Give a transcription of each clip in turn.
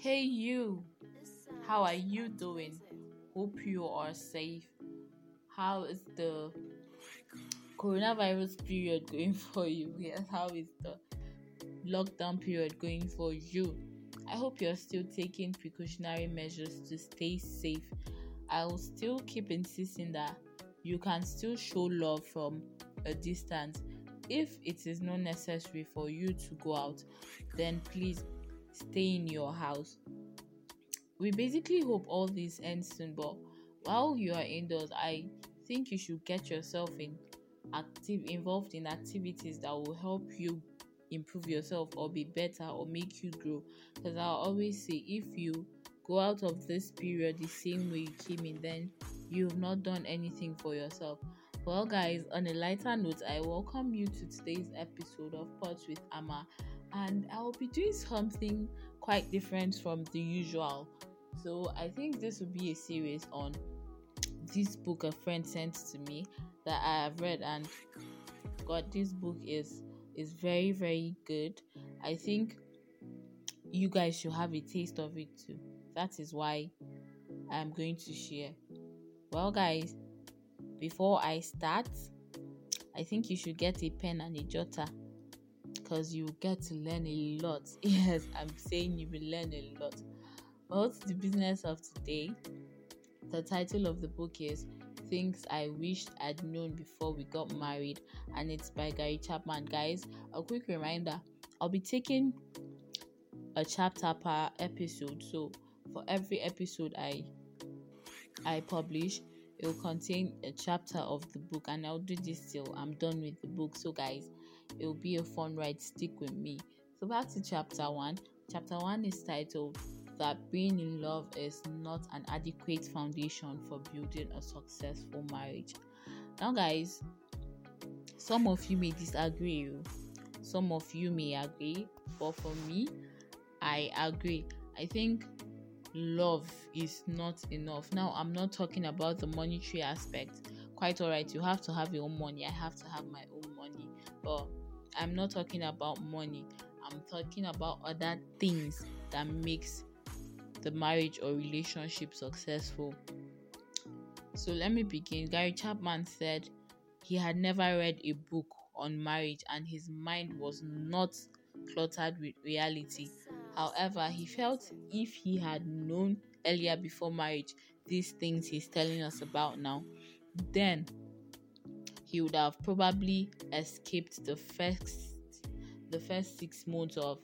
Hey, you, how are you doing? Hope you are safe. How is the coronavirus period going for you? Yes, how is the lockdown period going for you? I hope you're still taking precautionary measures to stay safe. I will still keep insisting that you can still show love from a distance. If it is not necessary for you to go out, then please stay in your house. We basically hope all this ends soon, but while you are indoors, I think you should get yourself in active involved in activities that will help you improve yourself or be better or make you grow. Because I always say if you go out of this period the same way you came in, then you've not done anything for yourself. Well, guys, on a lighter note, I welcome you to today's episode of Pots with Amma and I'll be doing something quite different from the usual. So I think this will be a series on this book a friend sent to me that I have read and God this book is is very very good. I think you guys should have a taste of it too. That is why I'm going to share. Well guys, before I start, I think you should get a pen and a jotter because you get to learn a lot. Yes, I'm saying you will learn a lot. What's the business of today? The title of the book is Things I Wished I'd Known Before We Got Married, and it's by Gary Chapman. Guys, a quick reminder I'll be taking a chapter per episode. So, for every episode I I publish, it will contain a chapter of the book, and I'll do this till I'm done with the book. So, guys, it will be a fun ride. Stick with me. So back to chapter one. Chapter one is titled that being in love is not an adequate foundation for building a successful marriage. Now, guys, some of you may disagree, some of you may agree, but for me, I agree. I think love is not enough. Now, I'm not talking about the monetary aspect. Quite all right, you have to have your own money. I have to have my own money, but I'm not talking about money. I'm talking about other things that makes the marriage or relationship successful. So let me begin. Gary Chapman said he had never read a book on marriage and his mind was not cluttered with reality. However, he felt if he had known earlier before marriage these things he's telling us about now, then he would have probably escaped the first the first six months of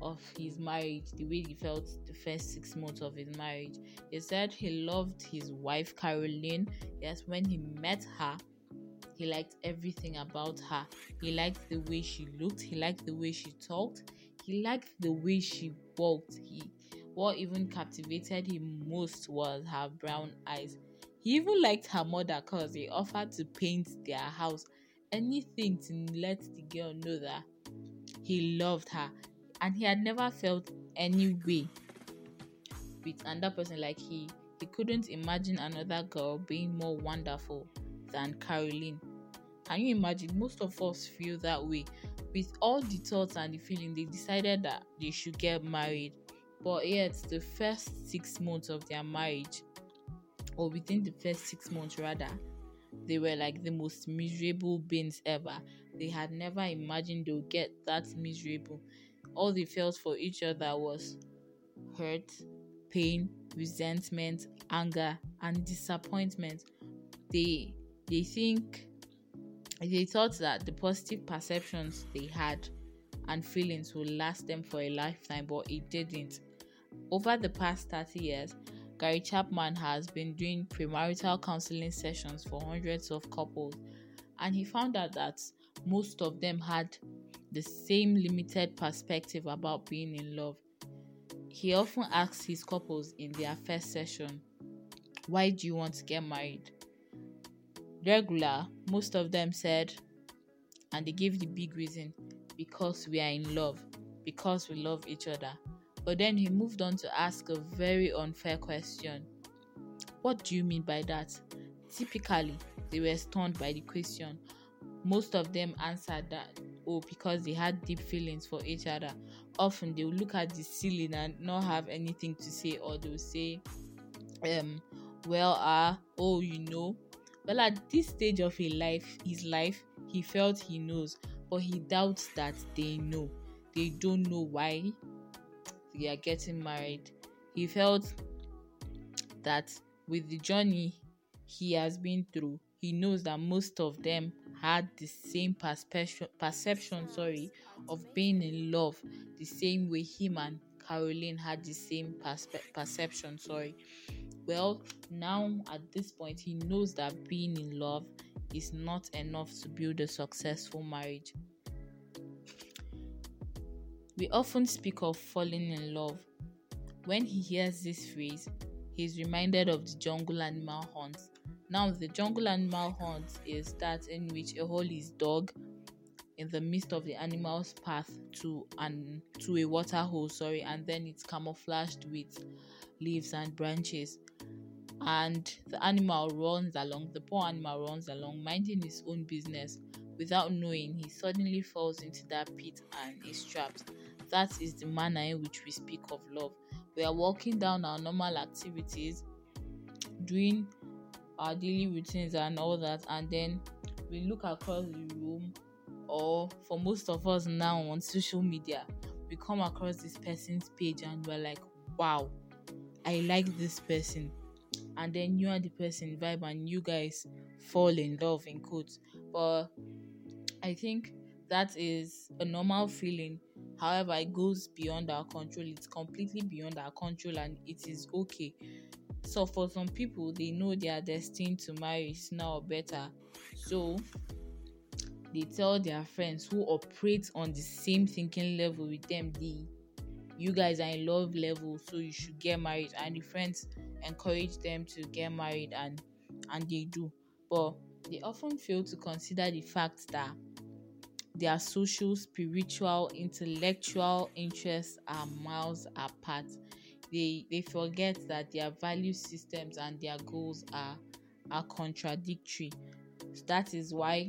of his marriage the way he felt the first six months of his marriage. He said he loved his wife caroline. Yes when he met her he liked everything about her. He liked the way she looked. He liked the way she talked. He liked the way she walked. He what even captivated him most was her brown eyes he even liked her mother because he offered to paint their house, anything to let the girl know that he loved her. And he had never felt any way with another person like he he couldn't imagine another girl being more wonderful than Caroline. Can you imagine? Most of us feel that way. With all the thoughts and the feeling, they decided that they should get married. But yet, the first six months of their marriage, or within the first six months rather, they were like the most miserable beings ever. They had never imagined they would get that miserable. All they felt for each other was hurt, pain, resentment, anger, and disappointment. They they think they thought that the positive perceptions they had and feelings would last them for a lifetime, but it didn't. Over the past 30 years, Gary Chapman has been doing premarital counseling sessions for hundreds of couples, and he found out that most of them had the same limited perspective about being in love. He often asks his couples in their first session, Why do you want to get married? Regular, most of them said, and they gave the big reason because we are in love, because we love each other. But then he moved on to ask a very unfair question. What do you mean by that? Typically, they were stunned by the question. Most of them answered that, oh, because they had deep feelings for each other. often they would look at the ceiling and not have anything to say, or they'll say, um, well, ah, uh, oh, you know. Well, at this stage of his life, his life, he felt he knows, but he doubts that they know. They don't know why they are getting married. He felt that with the journey he has been through, he knows that most of them had the same perception, perception sorry, of being in love, the same way him and Caroline had the same perspe- perception. Sorry. Well, now at this point, he knows that being in love is not enough to build a successful marriage. We often speak of falling in love. When he hears this phrase, he is reminded of the jungle animal hunt. Now, the jungle animal hunt is that in which a hole is dug in the midst of the animal's path to an to a water hole, sorry, and then it's camouflaged with leaves and branches. And the animal runs along, the poor animal runs along, minding his own business. Without knowing, he suddenly falls into that pit and is trapped. That is the manner in which we speak of love. We are walking down our normal activities, doing our daily routines and all that, and then we look across the room, or for most of us now on social media, we come across this person's page and we're like, wow, I like this person. And then you and the person vibe and you guys fall in love in quotes. But I think that is a normal feeling However, it goes beyond our control. It's completely beyond our control and it is okay. So for some people, they know they are destined to marry sooner or better. So they tell their friends who operate on the same thinking level with them, the you guys are in love level, so you should get married. And the friends encourage them to get married and and they do. But they often fail to consider the fact that their social, spiritual, intellectual interests are miles apart. They they forget that their value systems and their goals are are contradictory. So that is why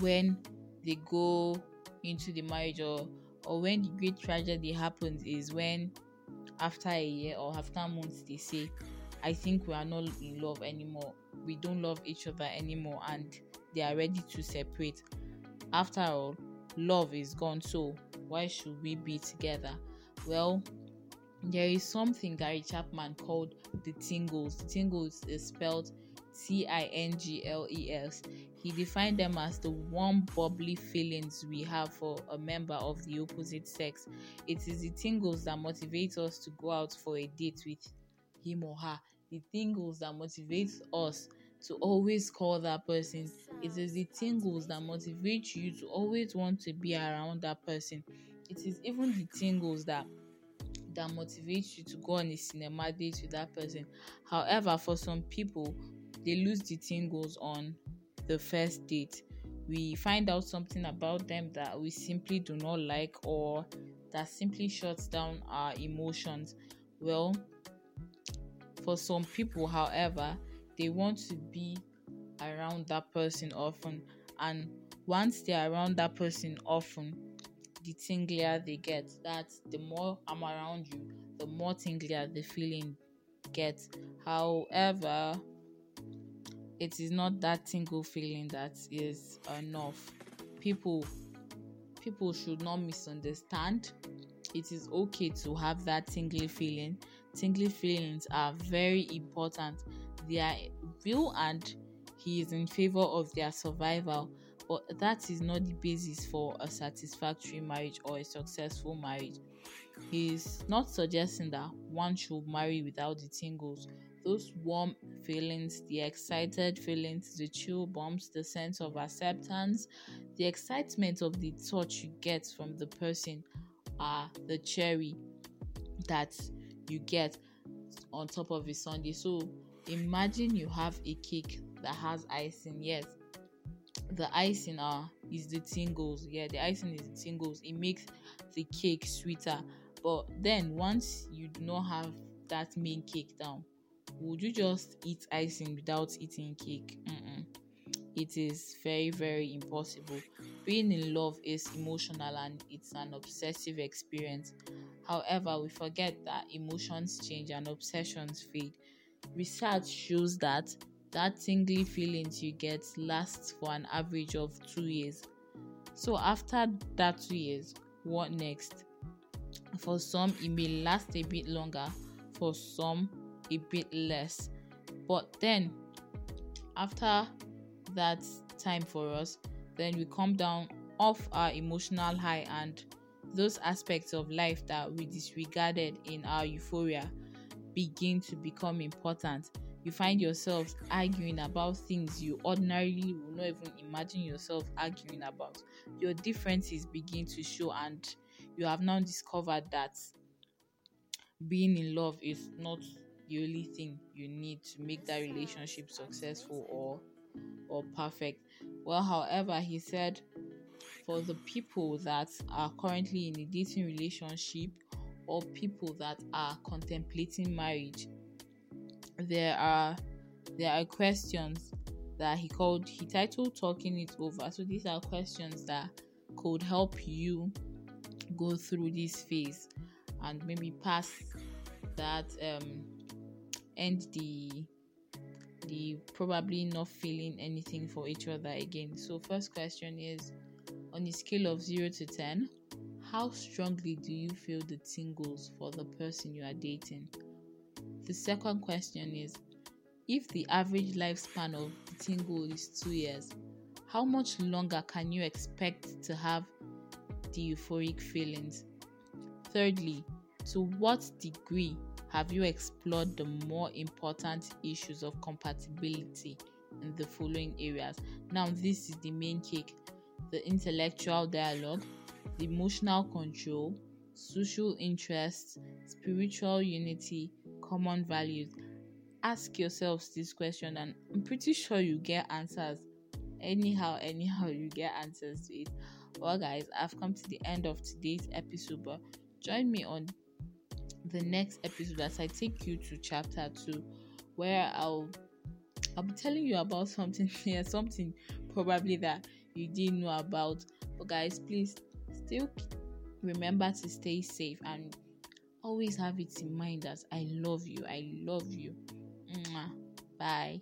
when they go into the marriage or or when the great tragedy happens is when after a year or after months they say i think we are not in love anymore we don't love each other anymore and they are ready to separate after all, love is gone, so why should we be together? Well, there is something Gary Chapman called the tingles. The tingles is spelled T I N G L E S. He defined them as the warm, bubbly feelings we have for a member of the opposite sex. It is the tingles that motivate us to go out for a date with him or her. The tingles that motivate us to always call that person. It is the tingles that motivate you to always want to be around that person. It is even the tingles that that motivate you to go on a cinema date with that person. However, for some people, they lose the tingles on the first date. We find out something about them that we simply do not like or that simply shuts down our emotions. Well, for some people, however, they want to be around that person often. And once they're around that person often the tinglier they get that the more i'm around you the more tinglier the feeling gets. However it is not that tingle feeling that is enough. People people should not misunderstand. It is okay to have that tingly feeling. Tingly feelings are very important are real and he is in favor of their survival but that is not the basis for a satisfactory marriage or a successful marriage he is not suggesting that one should marry without the tingles those warm feelings the excited feelings the chill bumps the sense of acceptance the excitement of the touch you get from the person are the cherry that you get on top of a sundae. so imagine you have a cake that has icing yes the icing uh, is the tingles yeah the icing is the tingles it makes the cake sweeter but then once you do not have that main cake down would you just eat icing without eating cake Mm-mm. it is very, very impossible. Being in love is emotional and it's an obsessive experience. However, we forget that emotions change and obsessions fade. Research shows that that tingly feelings you get lasts for an average of two years. So after that two years, what next? For some, it may last a bit longer, for some, a bit less. But then, after that time for us, then we come down off our emotional high and those aspects of life that we disregarded in our euphoria begin to become important. You find yourself arguing about things you ordinarily will not even imagine yourself arguing about. Your differences begin to show, and you have now discovered that being in love is not the only thing you need to make that relationship successful or or perfect. Well, however, he said for the people that are currently in a dating relationship or people that are contemplating marriage, there are there are questions that he called he titled talking it over. So these are questions that could help you go through this phase and maybe pass that um end the the probably not feeling anything for each other again. So first question is on a scale of 0 to 10, how strongly do you feel the tingles for the person you are dating? The second question is if the average lifespan of the tingle is 2 years, how much longer can you expect to have the euphoric feelings? Thirdly, to what degree have you explored the more important issues of compatibility in the following areas? Now, this is the main cake the intellectual dialogue, emotional control, social interests, spiritual unity, common values. Ask yourselves this question, and I'm pretty sure you get answers. Anyhow, anyhow, you get answers to it. Well, guys, I've come to the end of today's episode, but join me on the next episode as I take you to chapter two, where I'll I'll be telling you about something here, something probably that you didn't know about. But guys, please still remember to stay safe and always have it in mind that I love you. I love you. Bye.